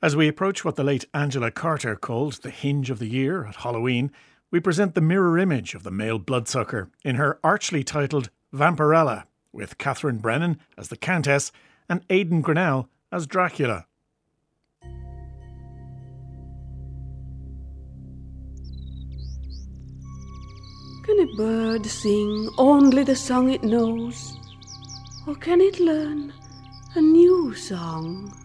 As we approach what the late Angela Carter called the hinge of the year at Halloween, we present the mirror image of the male bloodsucker in her archly titled Vampirella, with Catherine Brennan as the Countess and Aidan Grinnell as Dracula. Can a bird sing only the song it knows? Or can it learn a new song?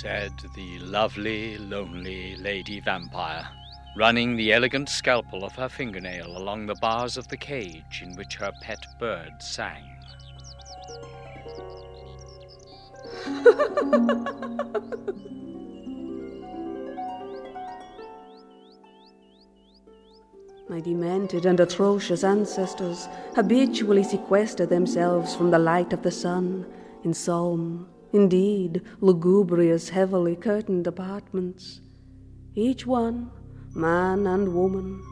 Said the lovely, lonely lady vampire, running the elegant scalpel of her fingernail along the bars of the cage in which her pet bird sang. My demented and atrocious ancestors habitually sequestered themselves from the light of the sun in solemn, indeed lugubrious, heavily curtained apartments. Each one, man and woman,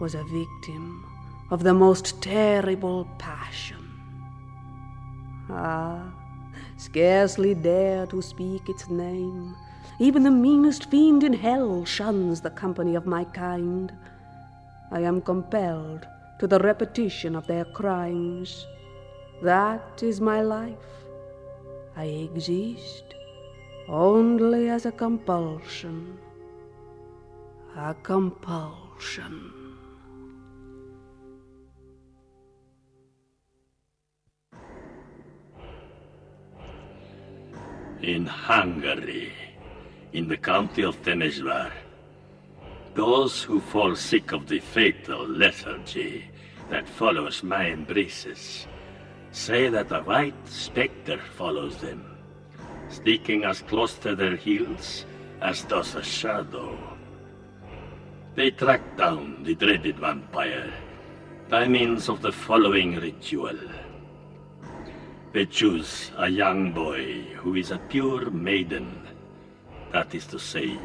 was a victim of the most terrible passion. Ah, scarcely dare to speak its name. Even the meanest fiend in hell shuns the company of my kind. I am compelled to the repetition of their crimes. That is my life. I exist only as a compulsion. A compulsion. In Hungary, in the county of Temesvar, those who fall sick of the fatal lethargy that follows my embraces say that a white specter follows them, sneaking as close to their heels as does a shadow. They track down the dreaded vampire by means of the following ritual. They choose a young boy who is a pure maiden, that is to say,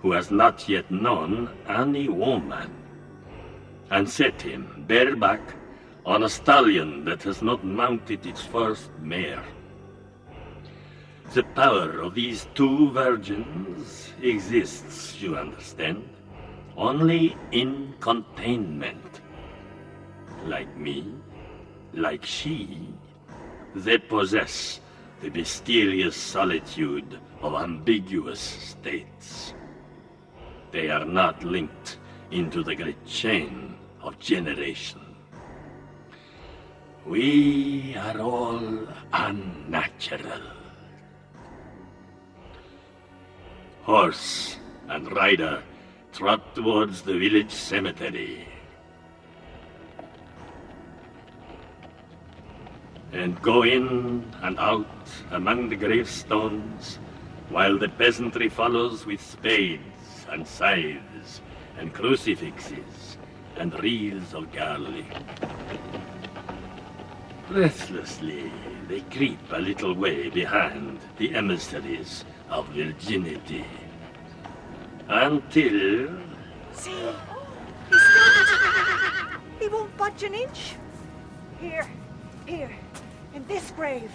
who has not yet known any woman, and set him bareback on a stallion that has not mounted its first mare. The power of these two virgins exists, you understand, only in containment. Like me, like she, they possess the mysterious solitude of ambiguous states. They are not linked into the great chain of generation. We are all unnatural. Horse and rider trot towards the village cemetery. And go in and out among the gravestones while the peasantry follows with spades and scythes and crucifixes and wreaths of garlic. Breathlessly, they creep a little way behind the emissaries of virginity. Until. See? He's still. He won't budge an inch. Here, here, in this grave,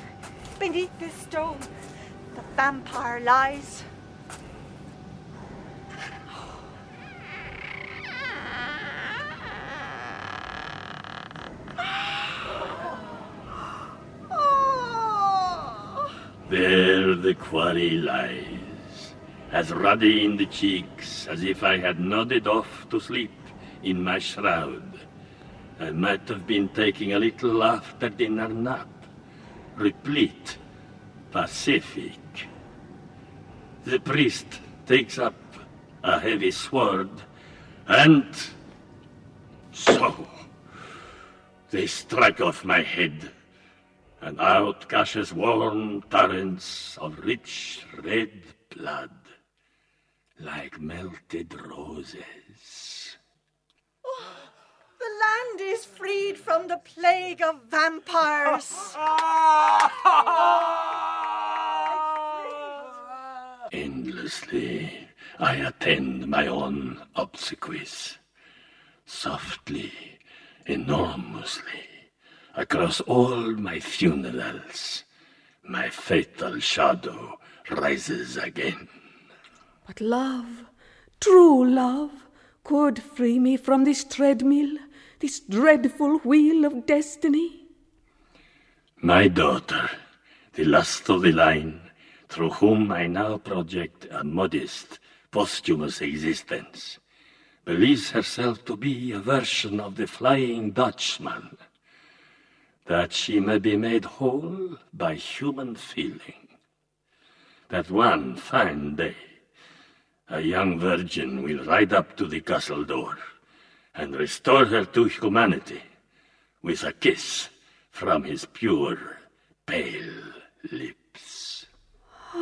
beneath this stone, the vampire lies. There the quarry lies, as ruddy in the cheeks as if I had nodded off to sleep in my shroud. I might have been taking a little after dinner nap, replete, pacific. The priest takes up a heavy sword, and so they strike off my head and out gushes warm torrents of rich red blood, like melted roses. The land is freed from the plague of vampires. Endlessly, I attend my own obsequies. Softly, enormously, across all my funerals, my fatal shadow rises again. But love, true love, could free me from this treadmill, this dreadful wheel of destiny. My daughter, the last of the line, through whom I now project a modest, posthumous existence, believes herself to be a version of the Flying Dutchman, that she may be made whole by human feeling. That one fine day, a young virgin will ride up to the castle door and restore her to humanity with a kiss from his pure, pale lips.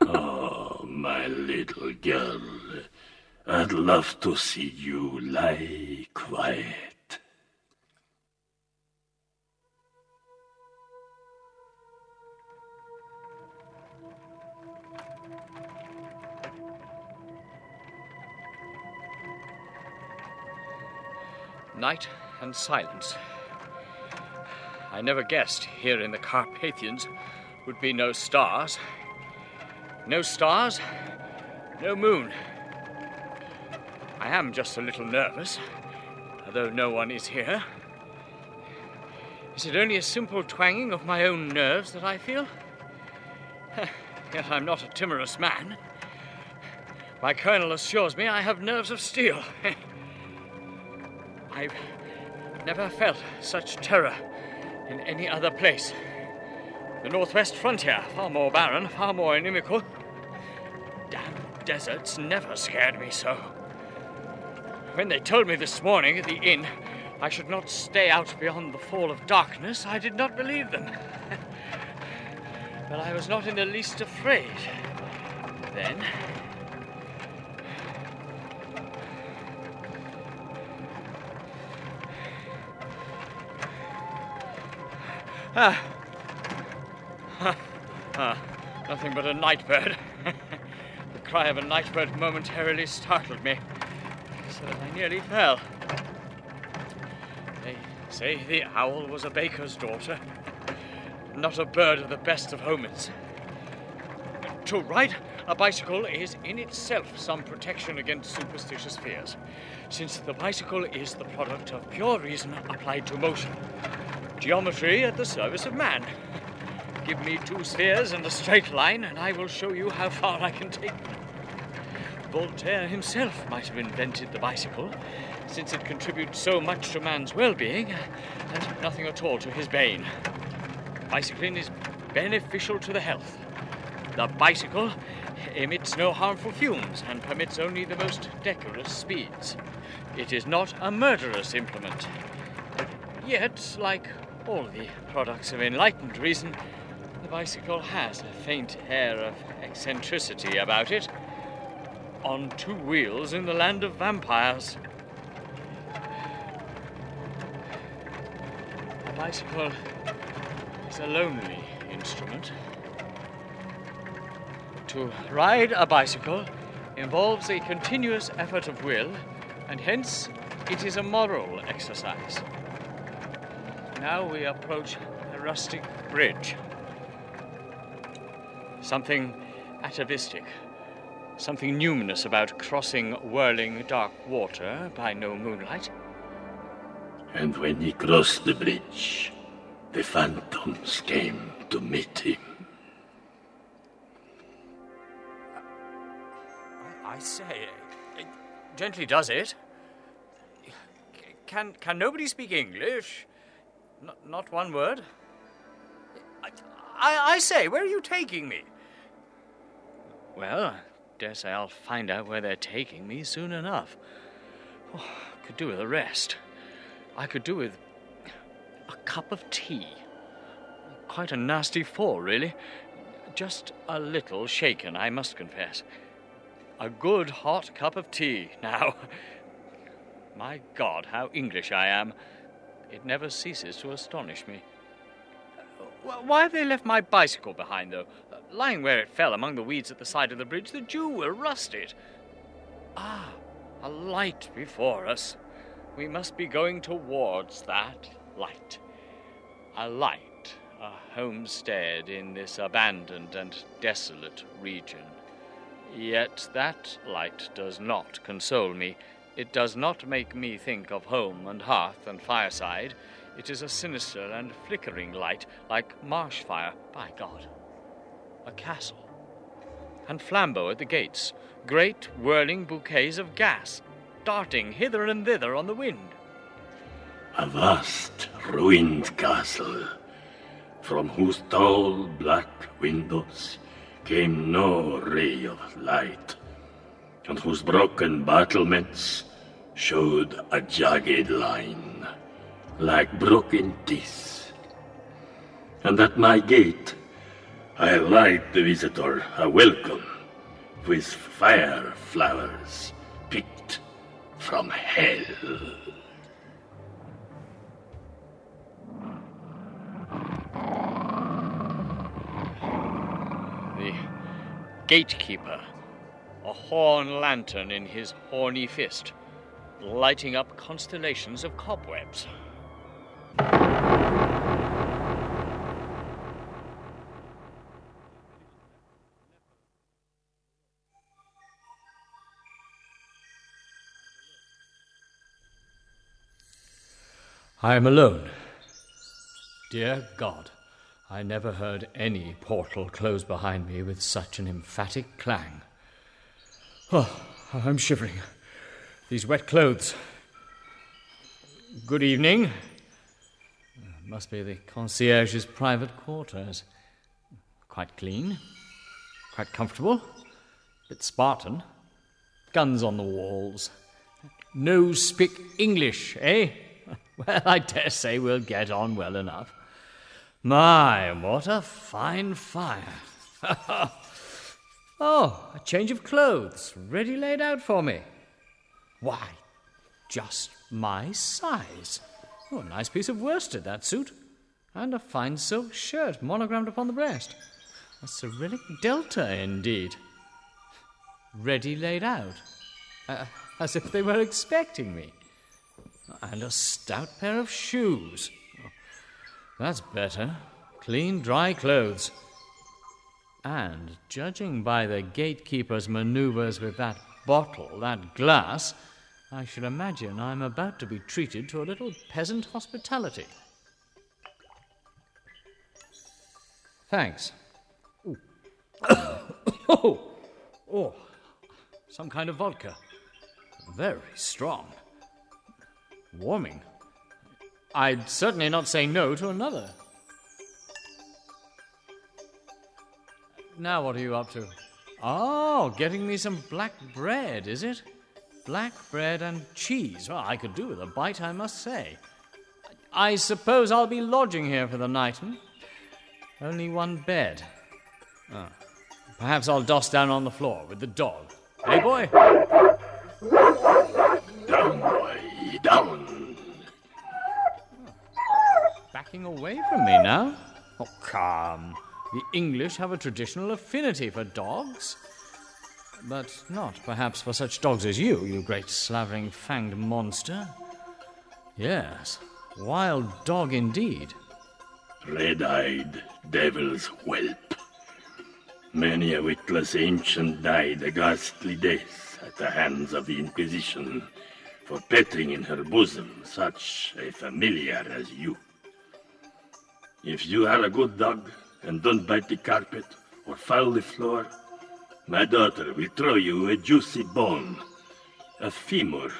oh, my little girl, I'd love to see you lie quiet. Night and silence. I never guessed here in the Carpathians would be no stars. No stars, no moon. I am just a little nervous, although no one is here. Is it only a simple twanging of my own nerves that I feel? Yet I'm not a timorous man. My colonel assures me I have nerves of steel. I've never felt such terror in any other place. The northwest frontier, far more barren, far more inimical. Damn deserts never scared me so. When they told me this morning at the inn I should not stay out beyond the fall of darkness, I did not believe them. but I was not in the least afraid then. Ah. Ah. ah. Nothing but a nightbird. the cry of a nightbird momentarily startled me, nearly fell. They say the owl was a baker's daughter, not a bird of the best of omens. To ride a bicycle is in itself some protection against superstitious fears, since the bicycle is the product of pure reason applied to motion. Geometry at the service of man. Give me two spheres and a straight line, and I will show you how far I can take them. Voltaire himself might have invented the bicycle, since it contributes so much to man's well being uh, and nothing at all to his bane. Bicycling is beneficial to the health. The bicycle emits no harmful fumes and permits only the most decorous speeds. It is not a murderous implement. Yet, like all the products of enlightened reason, the bicycle has a faint air of eccentricity about it. On two wheels in the land of vampires. A bicycle is a lonely instrument. To ride a bicycle involves a continuous effort of will, and hence it is a moral exercise. Now we approach a rustic bridge. Something atavistic, something numinous about crossing whirling dark water by no moonlight. And when he crossed the bridge, the phantoms came to meet him. I say, it gently does it. Can can nobody speak English? Not, not one word. I, I, I say, where are you taking me? Well, say I'll find out where they're taking me soon enough. Oh, I could do with a rest. I could do with a cup of tea. Quite a nasty fall, really. Just a little shaken, I must confess. A good hot cup of tea, now. My God, how English I am. It never ceases to astonish me. Why have they left my bicycle behind, though? Lying where it fell among the weeds at the side of the bridge, the dew will rust it. Ah, a light before us. We must be going towards that light. A light a homestead in this abandoned and desolate region. Yet that light does not console me. It does not make me think of home and hearth and fireside. It is a sinister and flickering light, like marsh fire, by God. A castle. And flambeaux at the gates, great whirling bouquets of gas, darting hither and thither on the wind. A vast, ruined castle, from whose tall black windows came no ray of light, and whose broken battlements showed a jagged line, like broken teeth. And at my gate, I light the visitor a welcome with fire flowers picked from hell. The gatekeeper, a horn lantern in his horny fist, lighting up constellations of cobwebs. I am alone. Dear God, I never heard any portal close behind me with such an emphatic clang. Oh, I'm shivering. These wet clothes. Good evening. Must be the concierge's private quarters. Quite clean, quite comfortable, a bit Spartan. Guns on the walls. No speak English, eh? Well, I dare say we'll get on well enough. My, what a fine fire. oh, a change of clothes, ready laid out for me. Why, just my size. Oh, a nice piece of worsted, that suit. And a fine silk shirt monogrammed upon the breast. A Cyrillic delta, indeed. Ready laid out. Uh, as if they were expecting me. And a stout pair of shoes. Oh, that's better. Clean, dry clothes. And judging by the gatekeeper's maneuvers with that bottle, that glass, I should imagine I'm about to be treated to a little peasant hospitality. Thanks. Oh, oh, some kind of vodka. Very strong. Warming. I'd certainly not say no to another. Now, what are you up to? Oh, getting me some black bread, is it? Black bread and cheese. Well, I could do with a bite, I must say. I suppose I'll be lodging here for the night. Hmm? Only one bed. Oh. Perhaps I'll doss down on the floor with the dog. Hey, boy? Down, boy, down. Backing away from me now? Oh, come. The English have a traditional affinity for dogs. But not, perhaps, for such dogs as you, you great slavering fanged monster. Yes, wild dog indeed. Red eyed devil's whelp. Many a witless ancient died a ghastly death at the hands of the Inquisition for petting in her bosom such a familiar as you. If you are a good dog and don't bite the carpet or foul the floor, my daughter will throw you a juicy bone, a femur,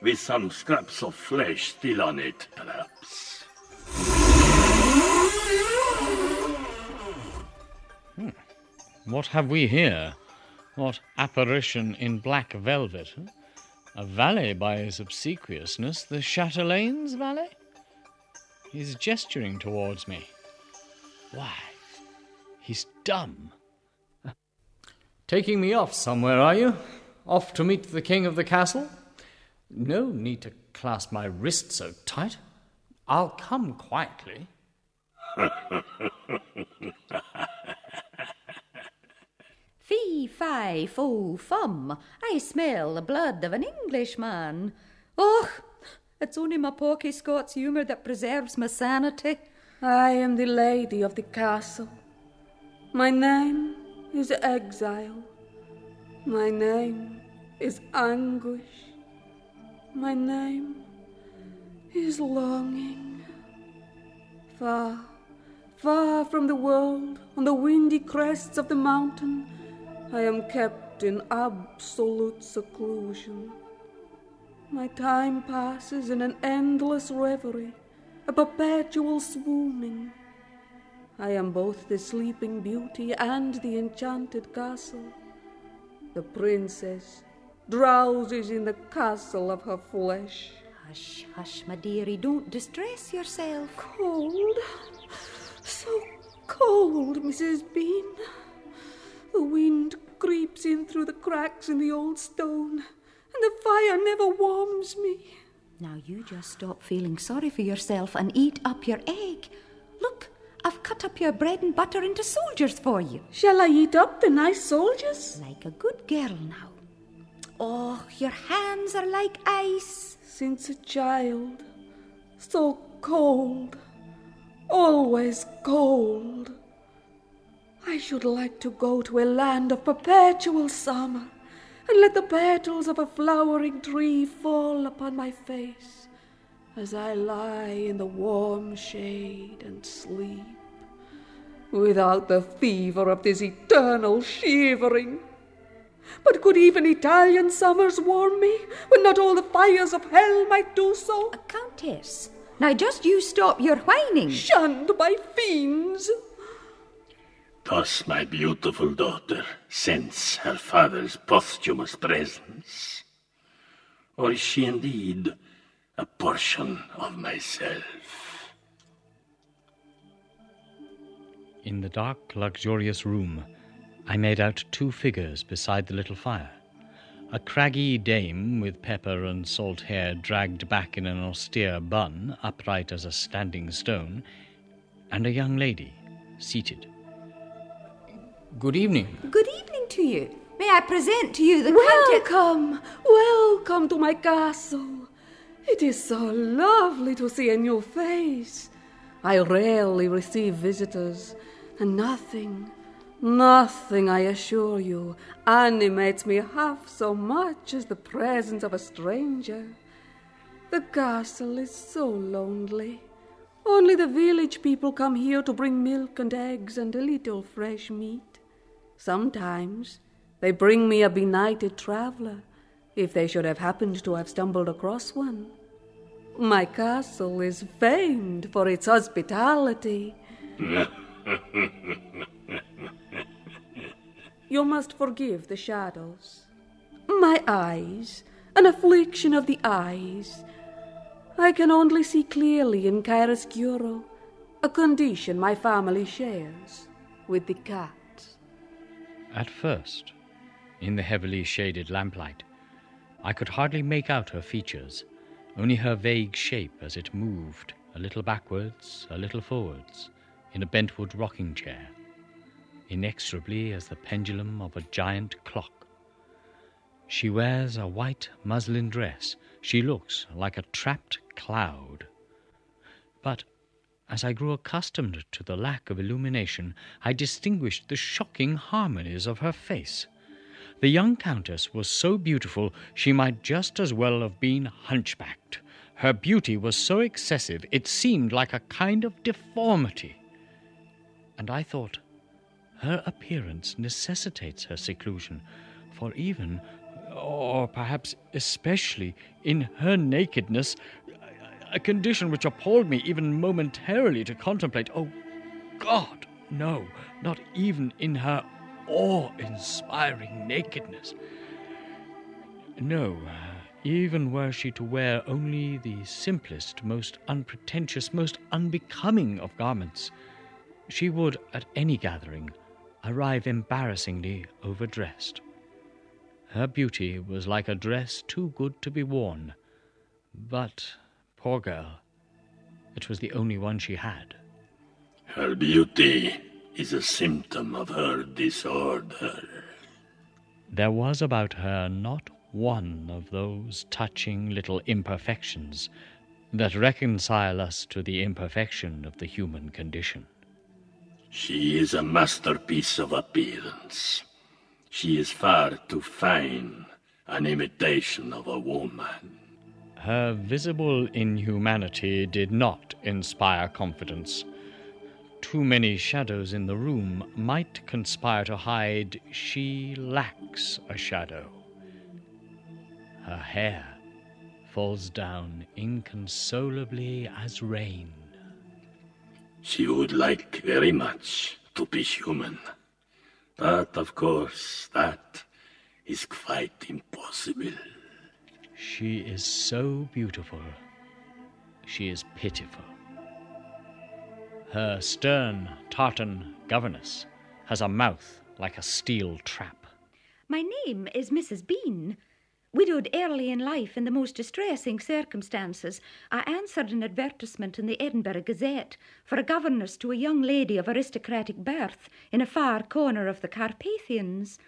with some scraps of flesh still on it, perhaps. Hmm. What have we here? What apparition in black velvet? A valet by his obsequiousness, the Chatelain's valet? He's gesturing towards me. Why, he's dumb. Taking me off somewhere, are you? Off to meet the king of the castle? No need to clasp my wrist so tight. I'll come quietly. Fee, fi, fo, fum. I smell the blood of an Englishman. Och, it's only my poky Scots humour that preserves my sanity. I am the lady of the castle. My name is exile. My name is anguish. My name is longing. Far, far from the world, on the windy crests of the mountain, I am kept in absolute seclusion. My time passes in an endless reverie, a perpetual swooning. I am both the sleeping beauty and the enchanted castle. The princess drowses in the castle of her flesh. Hush, hush, my dearie, don't distress yourself. Cold, so cold, Mrs. Bean. The wind creeps in through the cracks in the old stone, and the fire never warms me. Now you just stop feeling sorry for yourself and eat up your egg. Look, I've cut up your bread and butter into soldiers for you. Shall I eat up the nice soldiers? Like a good girl now. Oh, your hands are like ice. Since a child, so cold, always cold. I should like to go to a land of perpetual summer and let the petals of a flowering tree fall upon my face as I lie in the warm shade and sleep without the fever of this eternal shivering. But could even Italian summers warm me when not all the fires of hell might do so? A countess. Now just you stop your whining. Shunned by fiends. Does my beautiful daughter sense her father's posthumous presence? Or is she indeed a portion of myself? In the dark, luxurious room, I made out two figures beside the little fire. A craggy dame with pepper and salt hair dragged back in an austere bun, upright as a standing stone, and a young lady seated. Good evening. Good evening to you. May I present to you the countess? Welcome, welcome to my castle. It is so lovely to see a new face. I rarely receive visitors, and nothing, nothing, I assure you, animates me half so much as the presence of a stranger. The castle is so lonely. Only the village people come here to bring milk and eggs and a little fresh meat. Sometimes they bring me a benighted traveler, if they should have happened to have stumbled across one. My castle is famed for its hospitality. you must forgive the shadows. My eyes, an affliction of the eyes. I can only see clearly in chiaroscuro, a condition my family shares with the cat. At first, in the heavily shaded lamplight, I could hardly make out her features, only her vague shape as it moved, a little backwards, a little forwards, in a bentwood rocking chair, inexorably as the pendulum of a giant clock. She wears a white muslin dress. She looks like a trapped cloud. But as I grew accustomed to the lack of illumination, I distinguished the shocking harmonies of her face. The young countess was so beautiful she might just as well have been hunchbacked. Her beauty was so excessive it seemed like a kind of deformity. And I thought, her appearance necessitates her seclusion, for even, or perhaps especially, in her nakedness, a condition which appalled me even momentarily to contemplate. Oh, God, no, not even in her awe inspiring nakedness. No, uh, even were she to wear only the simplest, most unpretentious, most unbecoming of garments, she would, at any gathering, arrive embarrassingly overdressed. Her beauty was like a dress too good to be worn, but Poor girl. It was the only one she had. Her beauty is a symptom of her disorder. There was about her not one of those touching little imperfections, that reconcile us to the imperfection of the human condition. She is a masterpiece of appearance. She is far too fine an imitation of a woman. Her visible inhumanity did not inspire confidence. Too many shadows in the room might conspire to hide she lacks a shadow. Her hair falls down inconsolably as rain. She would like very much to be human. But of course, that is quite impossible. She is so beautiful. She is pitiful. Her stern tartan governess has a mouth like a steel trap. My name is Mrs. Bean. Widowed early in life in the most distressing circumstances, I answered an advertisement in the Edinburgh Gazette for a governess to a young lady of aristocratic birth in a far corner of the Carpathians.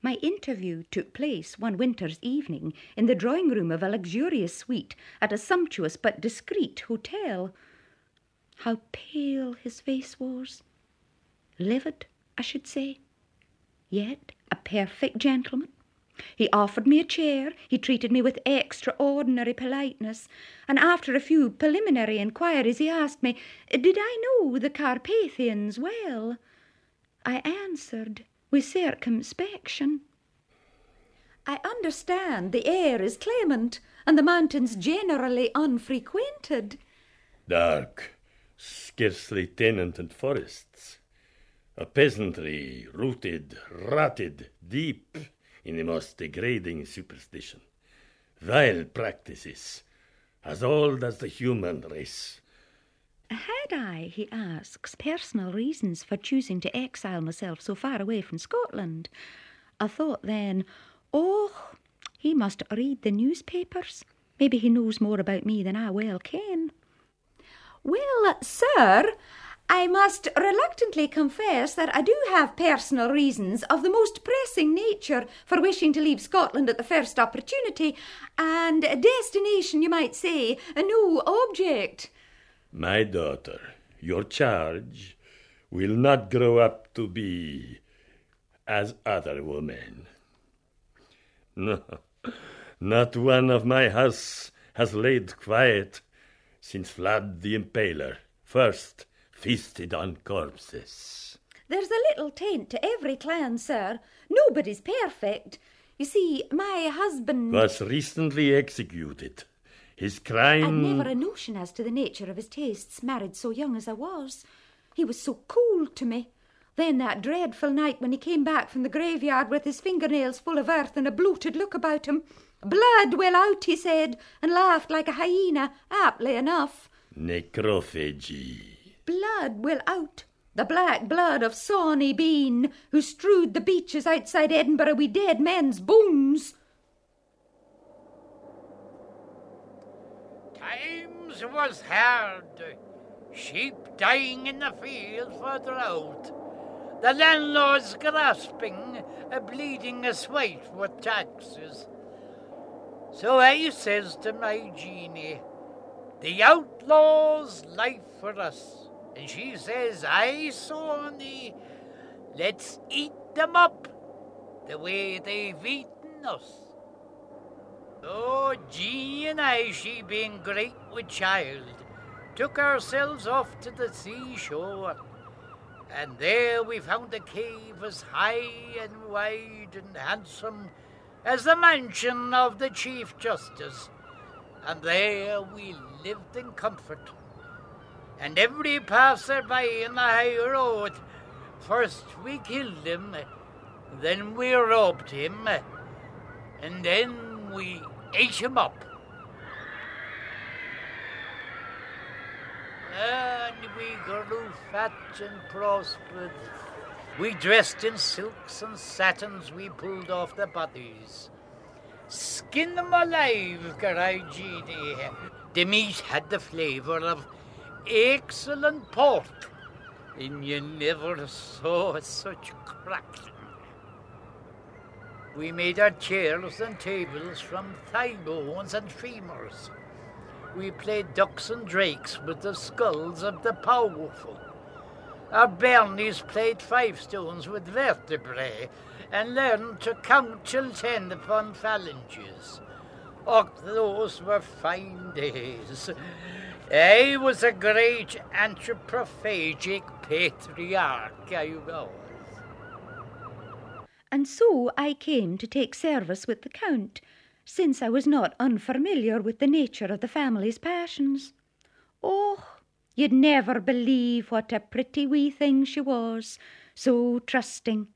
My interview took place one winter's evening in the drawing room of a luxurious suite at a sumptuous but discreet hotel. How pale his face was! Livid, I should say. Yet a perfect gentleman. He offered me a chair, he treated me with extraordinary politeness, and after a few preliminary inquiries he asked me, Did I know the Carpathians well? I answered with circumspection. I understand the air is clement and the mountains generally unfrequented. Dark, scarcely tenanted forests. A peasantry rooted, rotted deep in the most degrading superstition. Vile practices, as old as the human race. Had I, he asks, personal reasons for choosing to exile myself so far away from Scotland? I thought then, oh, he must read the newspapers. Maybe he knows more about me than I well can. Well, sir, I must reluctantly confess that I do have personal reasons of the most pressing nature for wishing to leave Scotland at the first opportunity, and a destination, you might say, a new object. My daughter, your charge will not grow up to be as other women. No, not one of my house has laid quiet since Vlad the Impaler first feasted on corpses. There's a little taint to every clan, sir. Nobody's perfect. You see, my husband was recently executed. His crime. I'd never a notion as to the nature of his tastes, married so young as I was. He was so cool to me. Then that dreadful night when he came back from the graveyard with his fingernails full of earth and a bloated look about him. Blood will out, he said, and laughed like a hyena, aptly enough. Necrophagy. Blood will out. The black blood of Sawney Bean, who strewed the beaches outside Edinburgh with dead men's bones. Times was hard. Sheep dying in the field for drought. The landlords grasping, a bleeding us white with taxes. So I says to my Jeanie, the outlaw's life for us. And she says, Sawney, let's eat them up the way they've eaten us. Oh, Jeanie and I, she being great with child, took ourselves off to the seashore. And there we found a cave as high and wide and handsome as the mansion of the Chief Justice. And there we lived in comfort. And every passer by in the high road, first we killed him, then we robbed him, and then we ate him up. And we grew fat and prospered. We dressed in silks and satins, we pulled off the bodies. Skin them alive, Jeanie. The meat had the flavour of excellent pork, and you never saw such crackling. We made our chairs and tables from thigh bones and femurs. we played ducks and drakes with the skulls of the powerful. Our bairnies played five stones with vertebrae and learned to count till ten upon phalanges. Oh, those were fine days. I was a great anthropophagic patriarch, I was. And so I came to take service with the Count, since I was not unfamiliar with the nature of the family's passions. Oh, you'd never believe what a pretty wee thing she was, so trusting.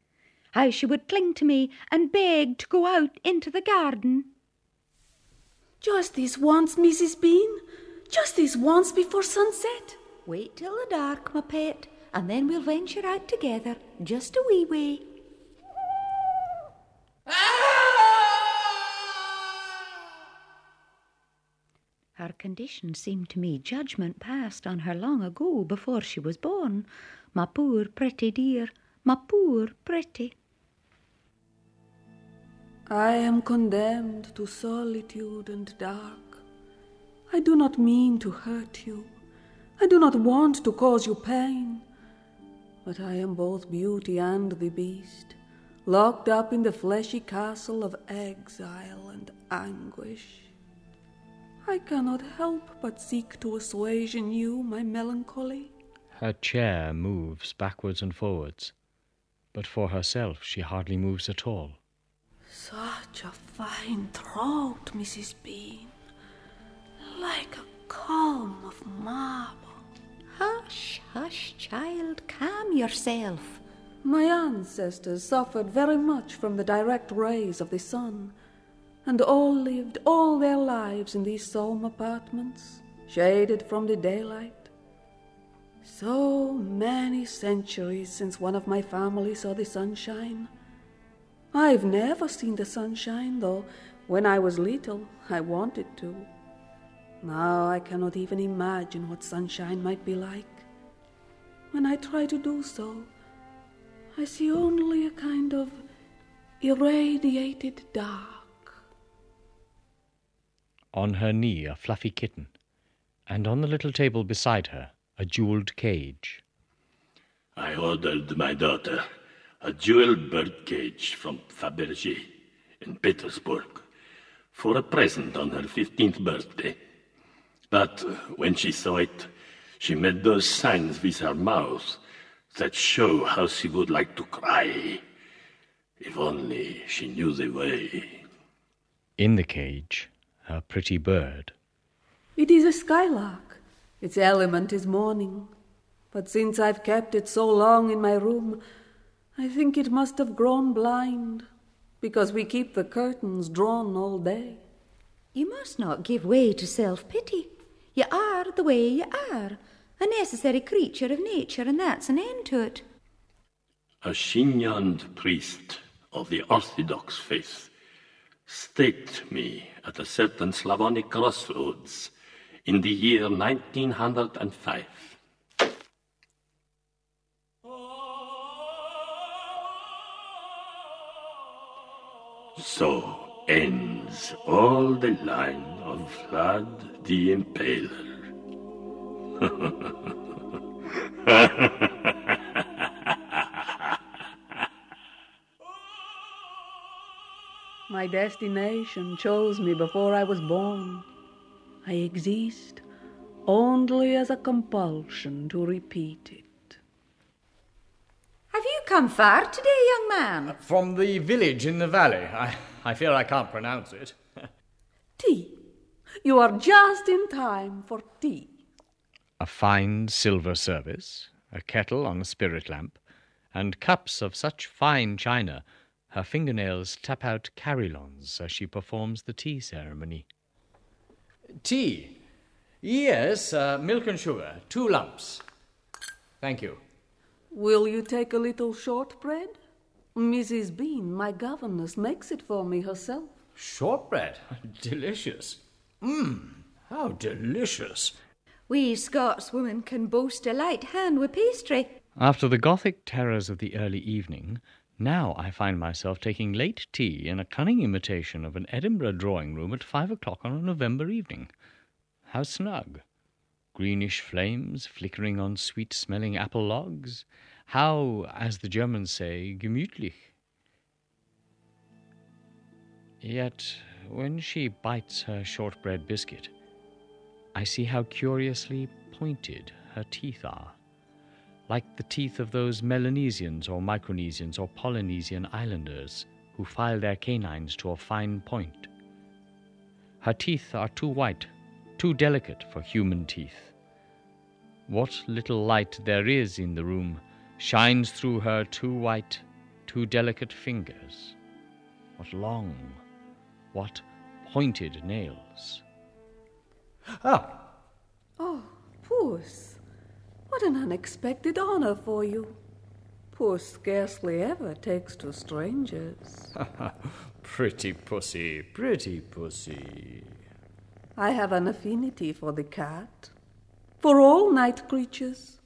How she would cling to me and beg to go out into the garden. Just this once, Mrs. Bean. Just this once before sunset. Wait till the dark, my pet, and then we'll venture out together, just a wee way. Ah! Her condition seemed to me judgment passed on her long ago before she was born. My poor pretty dear, my poor pretty. I am condemned to solitude and dark. I do not mean to hurt you. I do not want to cause you pain. But I am both beauty and the beast, locked up in the fleshy castle of exile and anguish. I cannot help but seek to assuage in you my melancholy. Her chair moves backwards and forwards, but for herself she hardly moves at all. Such a fine throat, Mrs. Bean, like a comb of marble. Hush, hush, child, calm yourself. My ancestors suffered very much from the direct rays of the sun, and all lived all their lives in these solemn apartments, shaded from the daylight. So many centuries since one of my family saw the sunshine. I've never seen the sunshine, though when I was little I wanted to. Now I cannot even imagine what sunshine might be like. When I try to do so, I see only a kind of irradiated dark. On her knee a fluffy kitten, and on the little table beside her a jeweled cage. I ordered my daughter a jeweled bird cage from Fabergé in Petersburg for a present on her 15th birthday. But uh, when she saw it, she made those signs with her mouth that show how she would like to cry. If only she knew the way. In the cage, a pretty bird. It is a skylark. Its element is morning. But since I've kept it so long in my room, I think it must have grown blind, because we keep the curtains drawn all day. You must not give way to self pity. You are the way you are, a necessary creature of nature, and that's an end to it. A Shinyand priest of the Orthodox faith staked me at a certain Slavonic crossroads in the year 1905. So ends all the line of Vlad the Impaler. My destination chose me before I was born. I exist only as a compulsion to repeat it. Have you come far today, young man? From the village in the valley. I, I fear I can't pronounce it. Tea. You are just in time for tea. A fine silver service, a kettle on a spirit lamp, and cups of such fine china her fingernails tap out carillons as she performs the tea ceremony. Tea? Yes, uh, milk and sugar. Two lumps. Thank you. Will you take a little shortbread? Mrs. Bean, my governess, makes it for me herself. Shortbread? Delicious. Mmm, how delicious. We Scotswomen can boast a light hand with pastry. After the Gothic terrors of the early evening, now I find myself taking late tea in a cunning imitation of an Edinburgh drawing room at five o'clock on a November evening. How snug! Greenish flames flickering on sweet smelling apple logs. How, as the Germans say, gemütlich. Yet, when she bites her shortbread biscuit, I see how curiously pointed her teeth are, like the teeth of those Melanesians or Micronesians or Polynesian islanders who file their canines to a fine point. Her teeth are too white, too delicate for human teeth. What little light there is in the room shines through her too white, too delicate fingers. What long, what pointed nails. Ah! Oh, puss, what an unexpected honor for you. Puss scarcely ever takes to strangers. pretty pussy, pretty pussy. I have an affinity for the cat, for all night creatures,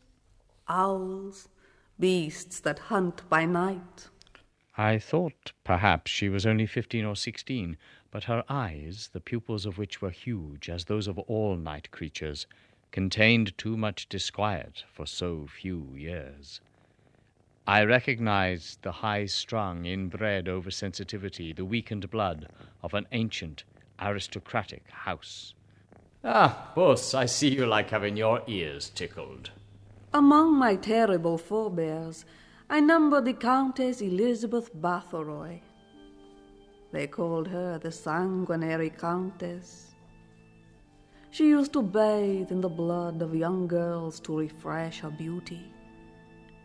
owls, beasts that hunt by night. I thought perhaps she was only fifteen or sixteen, but her eyes, the pupils of which were huge as those of all night creatures, contained too much disquiet for so few years. I recognized the high strung, inbred oversensitivity, the weakened blood of an ancient, aristocratic house. Ah, Puss, I see you like having your ears tickled. Among my terrible forebears, I number the Countess Elizabeth Bathory. They called her the sanguinary Countess. She used to bathe in the blood of young girls to refresh her beauty.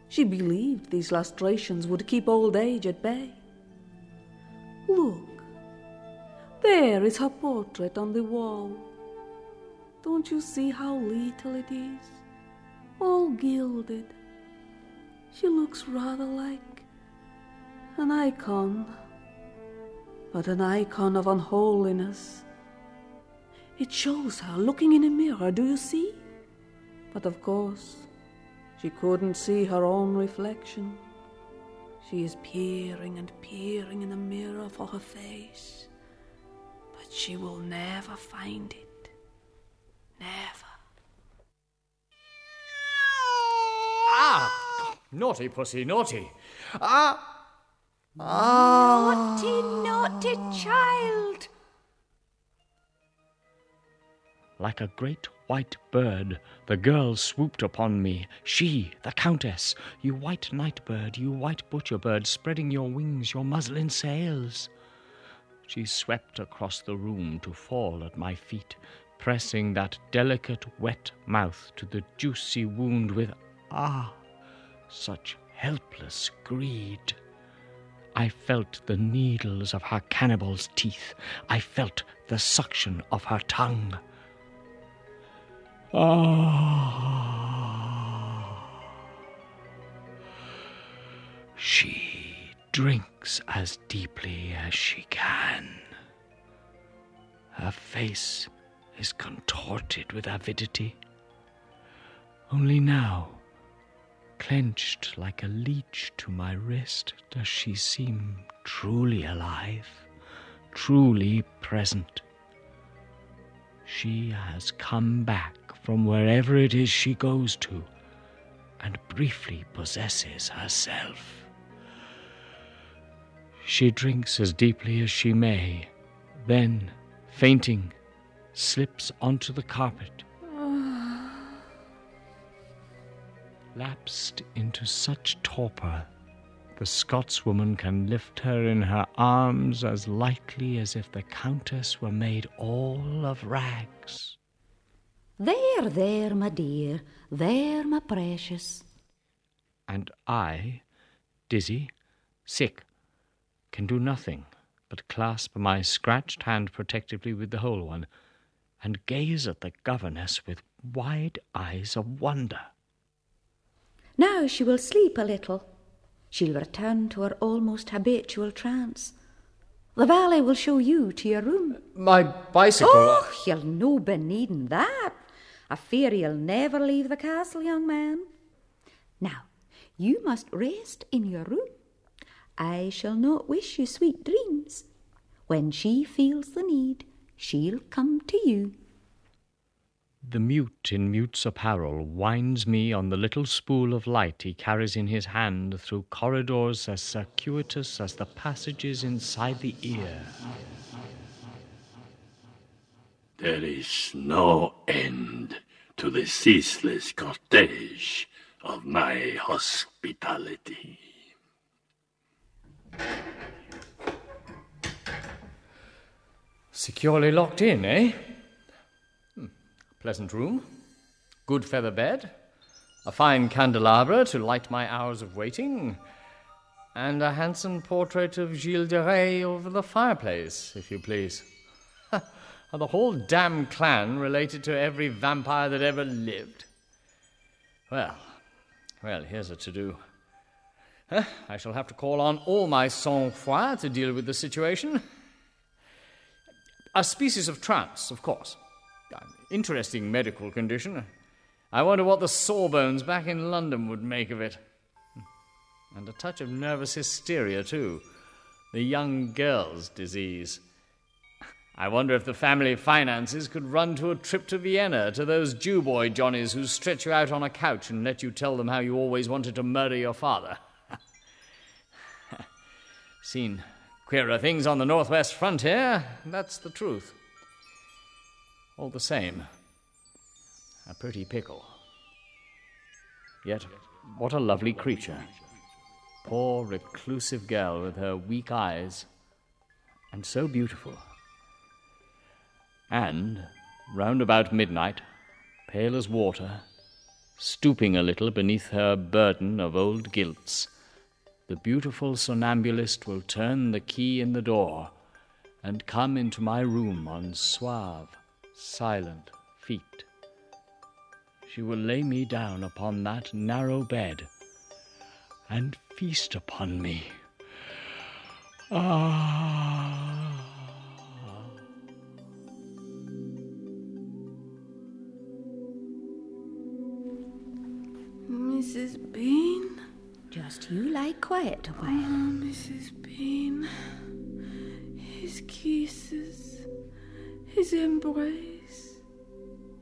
She believed these lustrations would keep old age at bay. Look, there is her portrait on the wall. Don't you see how little it is? All gilded. She looks rather like an icon, but an icon of unholiness. It shows her looking in a mirror, do you see? But of course, she couldn't see her own reflection. She is peering and peering in the mirror for her face, but she will never find it. Never. Ah! Naughty pussy, naughty. Ah! Ah! Naughty, naughty child! Like a great white bird, the girl swooped upon me. She, the Countess, you white night bird, you white butcher bird, spreading your wings, your muslin sails. She swept across the room to fall at my feet, pressing that delicate wet mouth to the juicy wound with, ah, such helpless greed. I felt the needles of her cannibal's teeth. I felt the suction of her tongue. Ah. She drinks as deeply as she can. Her face is contorted with avidity. Only now, clenched like a leech to my wrist, does she seem truly alive, truly present. She has come back from wherever it is she goes to and briefly possesses herself. She drinks as deeply as she may, then, fainting, slips onto the carpet. Lapsed into such torpor, the Scotswoman can lift her in her arms as lightly as if the Countess were made all of rags. There, there, my dear, there, my precious. And I, dizzy, sick, can do nothing but clasp my scratched hand protectively with the whole one and gaze at the governess with wide eyes of wonder. Now she will sleep a little. She'll return to her almost habitual trance. The valet will show you to your room. My bicycle. Oh, you'll no be needing that. I fear you'll never leave the castle, young man. Now, you must rest in your room. I shall not wish you sweet dreams. When she feels the need, she'll come to you. The mute in mute's apparel winds me on the little spool of light he carries in his hand through corridors as circuitous as the passages inside the ear. There is no end to the ceaseless cortege of my hospitality. Securely locked in, eh? Hmm. Pleasant room, good feather bed, a fine candelabra to light my hours of waiting, and a handsome portrait of Gilles de Rais over the fireplace, if you please. Are the whole damn clan related to every vampire that ever lived? Well, well, here's a to do. I shall have to call on all my sang-froid to deal with the situation. A species of trance, of course. An Interesting medical condition. I wonder what the sawbones back in London would make of it. And a touch of nervous hysteria, too. The young girl's disease. I wonder if the family finances could run to a trip to Vienna to those Jew boy Johnnies who stretch you out on a couch and let you tell them how you always wanted to murder your father. Seen Queerer things on the northwest frontier, that's the truth. All the same, a pretty pickle. Yet, what a lovely creature. Poor reclusive girl with her weak eyes, and so beautiful. And, round about midnight, pale as water, stooping a little beneath her burden of old guilts, the beautiful somnambulist will turn the key in the door and come into my room on suave, silent feet. She will lay me down upon that narrow bed and feast upon me. Ah. Mrs. Bean? Just you lie quiet a while. Oh, Mrs. Bean. His kisses, his embrace.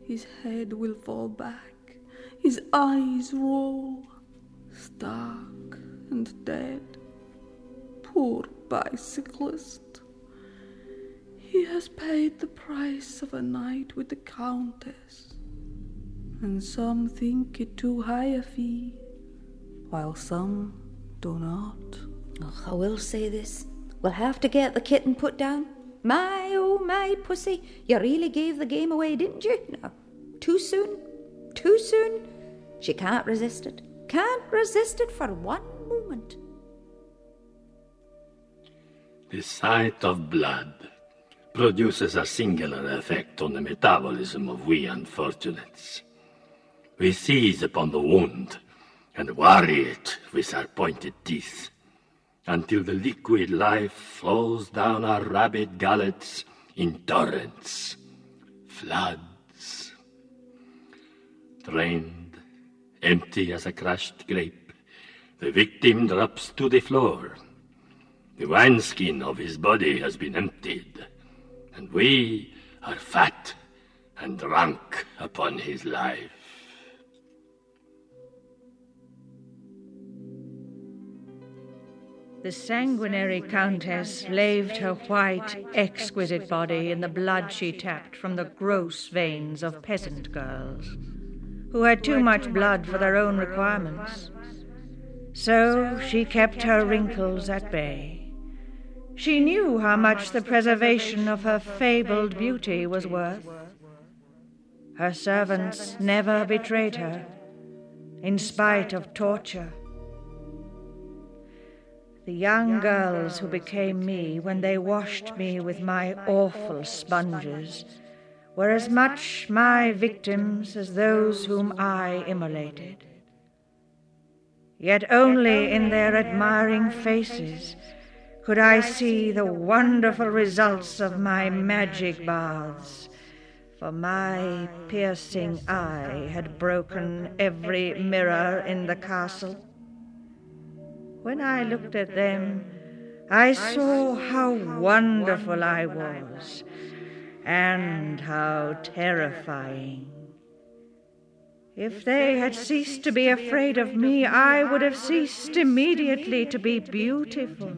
His head will fall back, his eyes roll, stark and dead. Poor bicyclist. He has paid the price of a night with the Countess, and some think it too high a fee while some do not. Oh, I will say this. We'll have to get the kitten put down. My, oh, my pussy. You really gave the game away, didn't you? No. Too soon? Too soon? She can't resist it. Can't resist it for one moment. The sight of blood produces a singular effect on the metabolism of we unfortunates. We seize upon the wound and worry it with our pointed teeth until the liquid life flows down our rabid gullets in torrents, floods. Drained, empty as a crushed grape, the victim drops to the floor. The wineskin of his body has been emptied, and we are fat and drunk upon his life. The sanguinary countess laved her white, exquisite body in the blood she tapped from the gross veins of peasant girls, who had too much blood for their own requirements. So she kept her wrinkles at bay. She knew how much the preservation of her fabled beauty was worth. Her servants never betrayed her, in spite of torture the young girls who became me when they washed me with my awful sponges were as much my victims as those whom I immolated. Yet only in their admiring faces could I see the wonderful results of my magic baths, for my piercing eye had broken every mirror in the castle. When I looked at them, I saw how wonderful I was and how terrifying. If they had ceased to be afraid of me, I would have ceased immediately to be beautiful.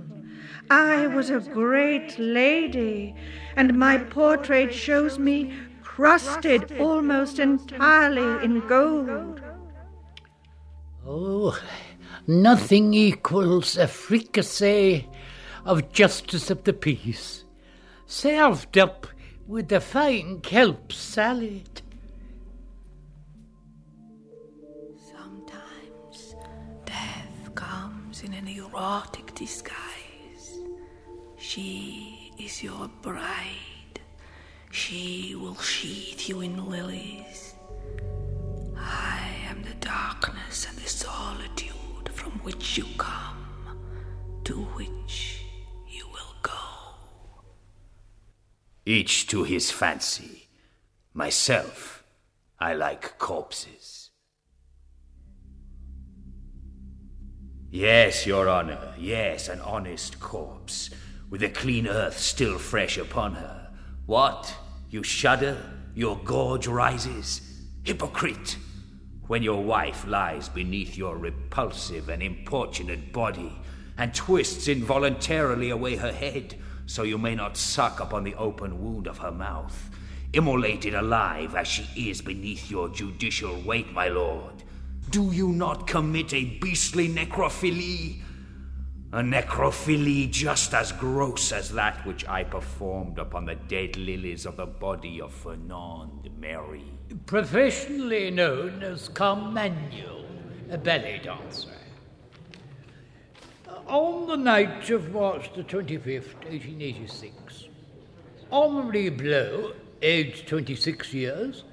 I was a great lady, and my portrait shows me crusted almost entirely in gold. Oh, nothing equals a fricassee of justice of the peace, served up with a fine kelp salad. Sometimes death comes in an erotic disguise. She is your bride. She will sheathe you in lilies. I am the darkness and the solitude from which you come, to which you will go. Each to his fancy. Myself, I like corpses. Yes, Your Honor, yes, an honest corpse, with the clean earth still fresh upon her. What? You shudder? Your gorge rises? Hypocrite! When your wife lies beneath your repulsive and importunate body, and twists involuntarily away her head, so you may not suck upon the open wound of her mouth, immolated alive as she is beneath your judicial weight, my lord, do you not commit a beastly necrophilie? A necrophilie just as gross as that which I performed upon the dead lilies of the body of Fernande Marie. Professionally known as Carmagnole, a ballet dancer. On the night of March the 25th, 1886, Henri Blot, aged 26 years,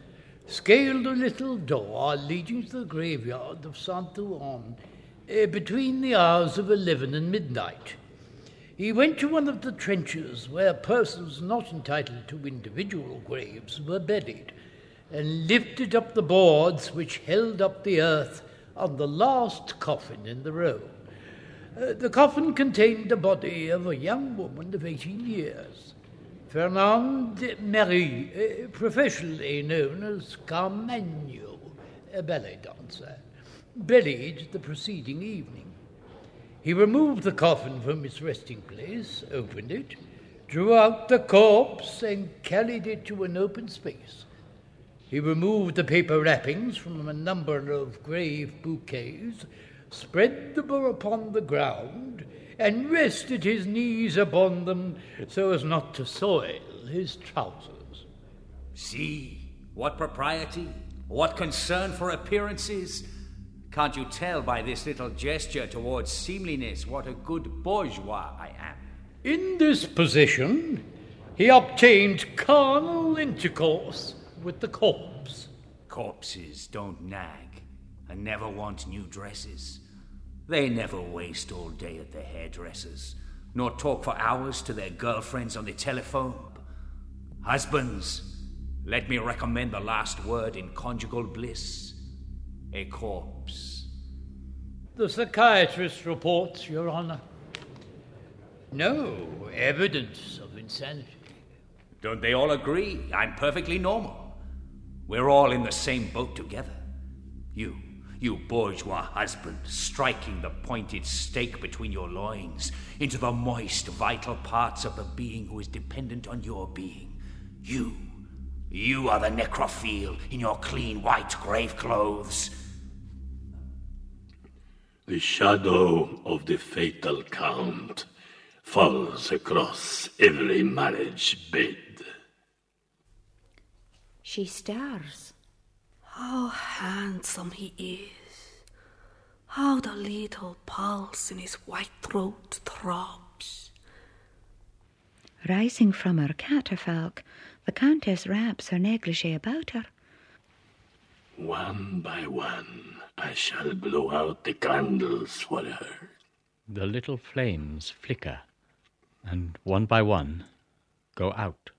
scaled a little door leading to the graveyard of Saint Ouen uh, between the hours of 11 and midnight. He went to one of the trenches where persons not entitled to individual graves were buried and lifted up the boards which held up the earth on the last coffin in the row. Uh, the coffin contained the body of a young woman of 18 years, Fernande Marie, uh, professionally known as Carmagnole, a ballet dancer, buried the preceding evening. He removed the coffin from its resting place, opened it, drew out the corpse, and carried it to an open space. He removed the paper wrappings from a number of grave bouquets, spread them upon the ground, and rested his knees upon them so as not to soil his trousers. See, what propriety, what concern for appearances. Can't you tell by this little gesture towards seemliness what a good bourgeois I am? In this position, he obtained carnal intercourse with the corpse. Corpses don't nag and never want new dresses. They never waste all day at the hairdressers, nor talk for hours to their girlfriends on the telephone. Husbands, let me recommend the last word in conjugal bliss a corpse. The psychiatrist reports, Your Honor. No evidence of insanity. Don't they all agree? I'm perfectly normal. We're all in the same boat together. You, you bourgeois husband, striking the pointed stake between your loins into the moist, vital parts of the being who is dependent on your being. You, you are the necrophile in your clean white grave clothes. The shadow of the fatal count falls across every marriage bed. She stares. How handsome he is. How the little pulse in his white throat throbs. Rising from her catafalque, the Countess wraps her negligee about her. One by one, I shall blow out the candles for her. The little flames flicker, and one by one go out.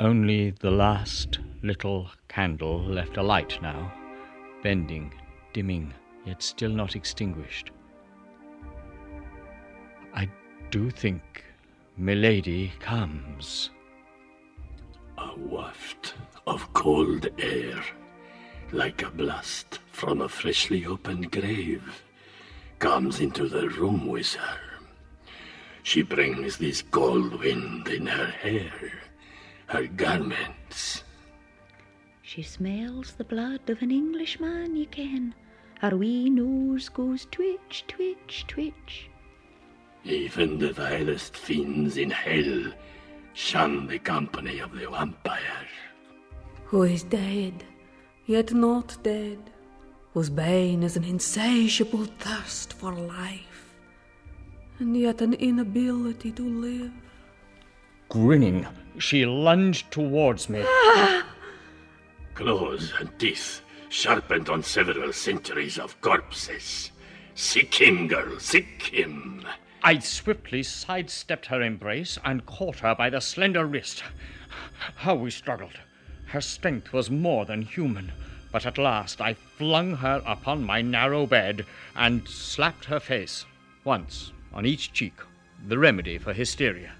Only the last little candle left alight now, bending, dimming, yet still not extinguished. I do think Milady comes. A waft of cold air, like a blast from a freshly opened grave, comes into the room with her. She brings this cold wind in her hair, her garments. She smells the blood of an Englishman, ye ken. Her wee nose goes twitch, twitch, twitch. Even the vilest fiends in hell shun the company of the vampire. Who is dead, yet not dead, whose bane is an insatiable thirst for life, and yet an inability to live. Grinning, she lunged towards me. Claws and teeth sharpened on several centuries of corpses. Seek him, girl, seek him. I swiftly sidestepped her embrace and caught her by the slender wrist. How we struggled! Her strength was more than human, but at last I flung her upon my narrow bed and slapped her face, once on each cheek, the remedy for hysteria,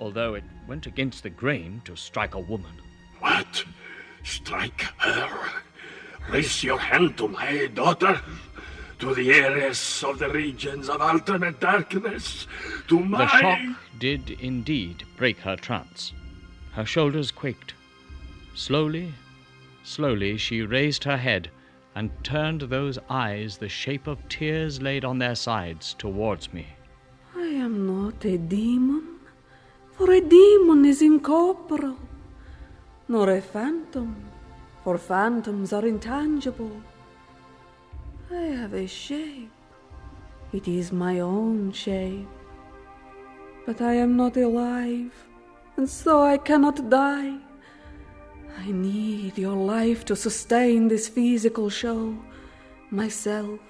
although it went against the grain to strike a woman. What? Strike her? Raise your hand to my daughter? To the heiress of the regions of alternate darkness? To my. The shock did indeed break her trance. Her shoulders quaked. Slowly, slowly, she raised her head and turned those eyes, the shape of tears laid on their sides, towards me. I am not a demon, for a demon is incorporeal, nor a phantom, for phantoms are intangible. I have a shape. It is my own shape. But I am not alive, and so I cannot die. I need your life to sustain this physical show, myself.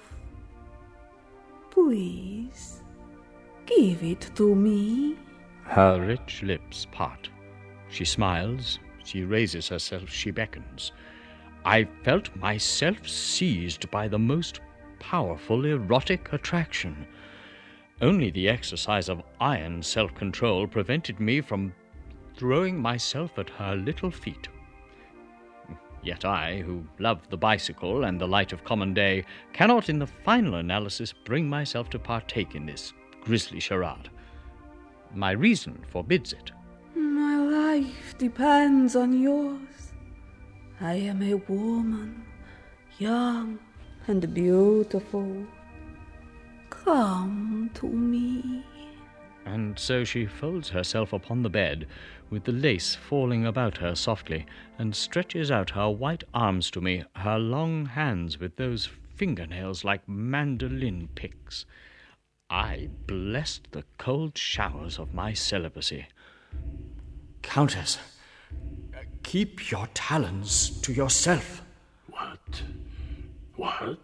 Please, give it to me. Her rich lips part. She smiles, she raises herself, she beckons. I felt myself seized by the most powerful erotic attraction. Only the exercise of iron self control prevented me from throwing myself at her little feet. Yet I, who love the bicycle and the light of common day, cannot in the final analysis bring myself to partake in this grisly charade. My reason forbids it. My life depends on yours. I am a woman, young and beautiful. Come to me. And so she folds herself upon the bed, with the lace falling about her softly, and stretches out her white arms to me, her long hands with those fingernails like mandolin picks. I blessed the cold showers of my celibacy. Countess, uh, keep your talons to yourself. What? What?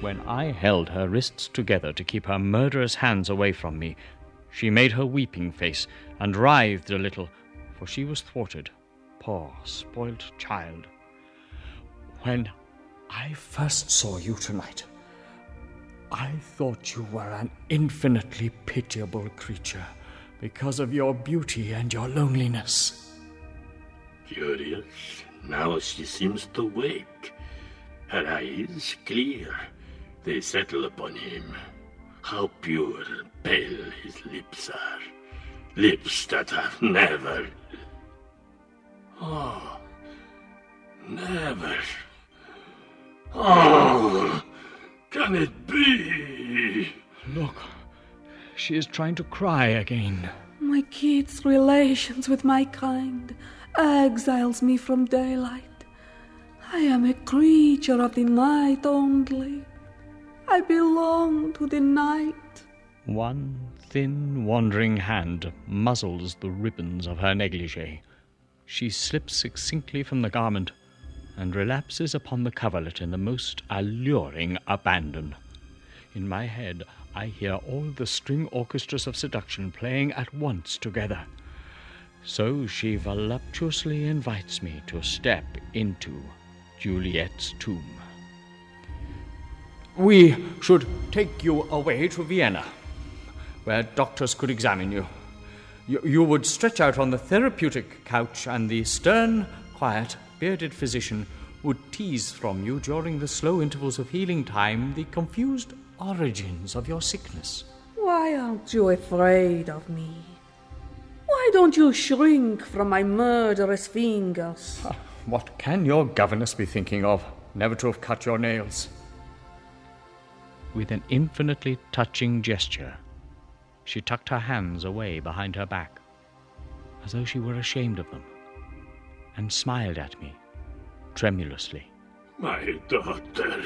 When I held her wrists together to keep her murderous hands away from me, she made her weeping face and writhed a little, for she was thwarted. Poor, spoilt child. When I first saw you tonight, I thought you were an infinitely pitiable creature because of your beauty and your loneliness. Curious. Now she seems to wake. Her eyes clear. They settle upon him. How pure and pale his lips are. Lips that have never. Oh. Never. Oh. Can it be? Look, she is trying to cry again. My kid's relations with my kind exiles me from daylight. I am a creature of the night only. I belong to the night. One thin, wandering hand muzzles the ribbons of her negligee. She slips succinctly from the garment and relapses upon the coverlet in the most alluring abandon. In my head, I hear all the string orchestras of seduction playing at once together. So she voluptuously invites me to step into Juliet's tomb. We should take you away to Vienna, where doctors could examine you. You, you would stretch out on the therapeutic couch, and the stern, quiet, bearded physician would tease from you during the slow intervals of healing time the confused origins of your sickness. Why aren't you afraid of me? Why don't you shrink from my murderous fingers? Ah, what can your governess be thinking of? Never to have cut your nails. With an infinitely touching gesture, she tucked her hands away behind her back, as though she were ashamed of them, and smiled at me tremulously. My daughter.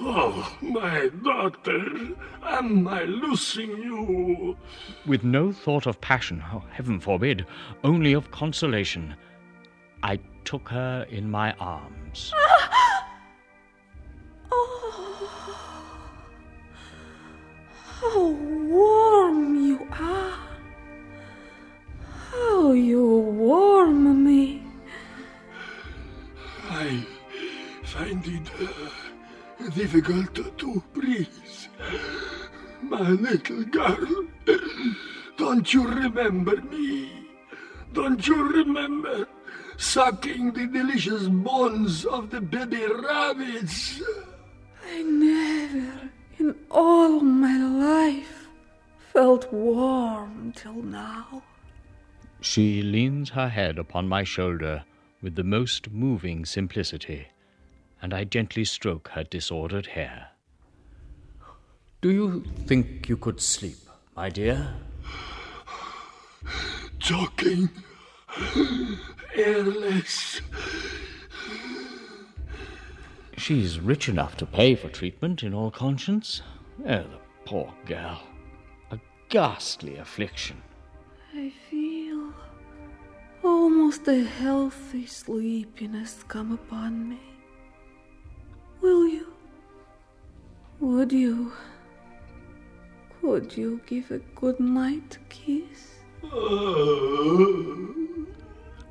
Oh, my daughter. Am I losing you? With no thought of passion, oh, heaven forbid, only of consolation, I took her in my arms. oh, How warm you are! Difficult to please, My little girl, don't you remember me? Don't you remember sucking the delicious bones of the baby rabbits? I never in all my life felt warm till now. She leans her head upon my shoulder with the most moving simplicity, and I gently stroke her disordered hair. Do you think you could sleep, my dear? Talking airless. She's rich enough to pay for treatment, in all conscience. Oh, the poor girl. A ghastly affliction. I feel almost a healthy sleepiness come upon me. Will you? Would you? Could you give a good night kiss?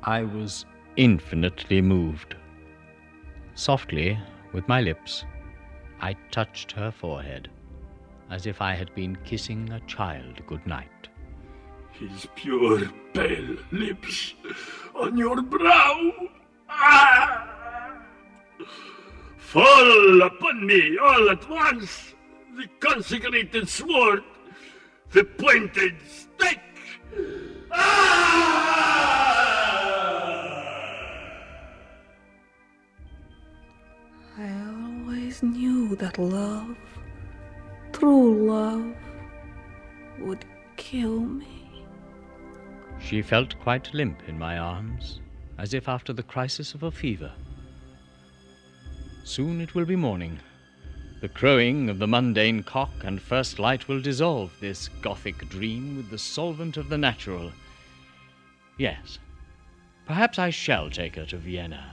I was infinitely moved. Softly, with my lips, I touched her forehead, as if I had been kissing a child good night. His pure, pale lips on your brow. Ah! Fall upon me all at once, the consecrated sword, the pointed stake. Ah! I always knew that love, true love, would kill me. She felt quite limp in my arms, as if after the crisis of a fever. Soon it will be morning. The crowing of the mundane cock and first light will dissolve this gothic dream with the solvent of the natural. Yes, perhaps I shall take her to Vienna,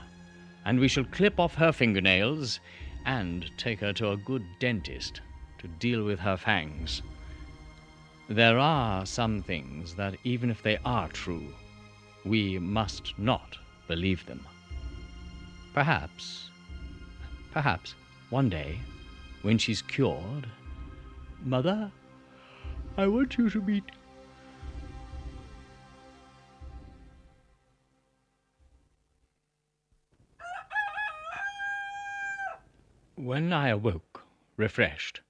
and we shall clip off her fingernails and take her to a good dentist to deal with her fangs. There are some things that, even if they are true, we must not believe them. Perhaps, perhaps, one day, when she's cured, Mother, I want you to meet. When I awoke, refreshed,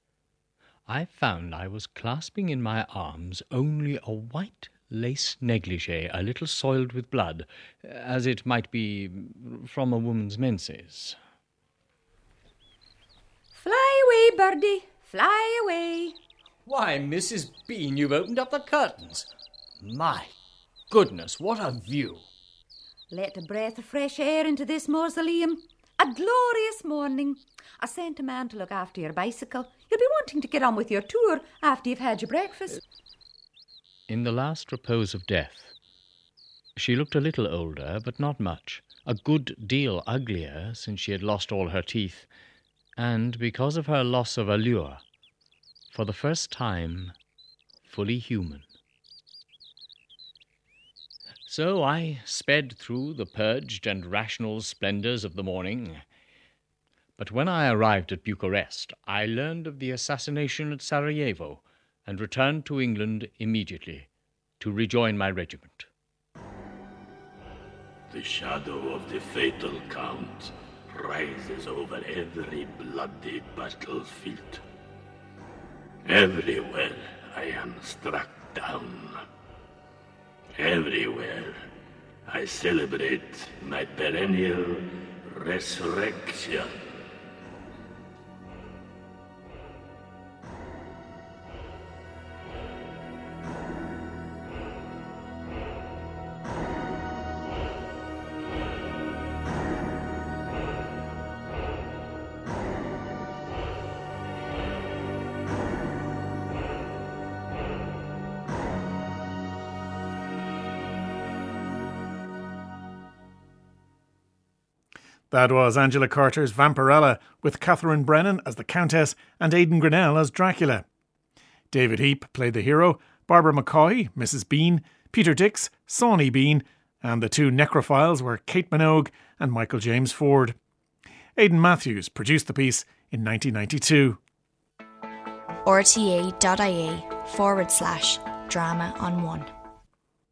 I found I was clasping in my arms only a white lace negligee, a little soiled with blood, as it might be from a woman's menses. Fly away, birdie, fly away. Why, Mrs. Bean, you've opened up the curtains. My goodness, what a view! Let a breath of fresh air into this mausoleum. A glorious morning. I sent a man to look after your bicycle. You'll be wanting to get on with your tour after you've had your breakfast. In the last repose of death, she looked a little older, but not much. A good deal uglier since she had lost all her teeth, and because of her loss of allure, for the first time, fully human. So I sped through the purged and rational splendors of the morning. But when I arrived at Bucharest, I learned of the assassination at Sarajevo and returned to England immediately, to rejoin my regiment. The shadow of the fatal count rises over every bloody battlefield. Everywhere I am struck down. Everywhere I celebrate my perennial resurrection. That was Angela Carter's Vampirella, with Catherine Brennan as the Countess and Aiden Grennell as Dracula. David Heap played the hero, Barbara McCoy, Mrs. Bean, Peter Dix, Sawney Bean, and the two necrophiles were Kate Minogue and Michael James Ford. Aidan Mathews produced the piece in 1992. rte.ie forward slash drama on one.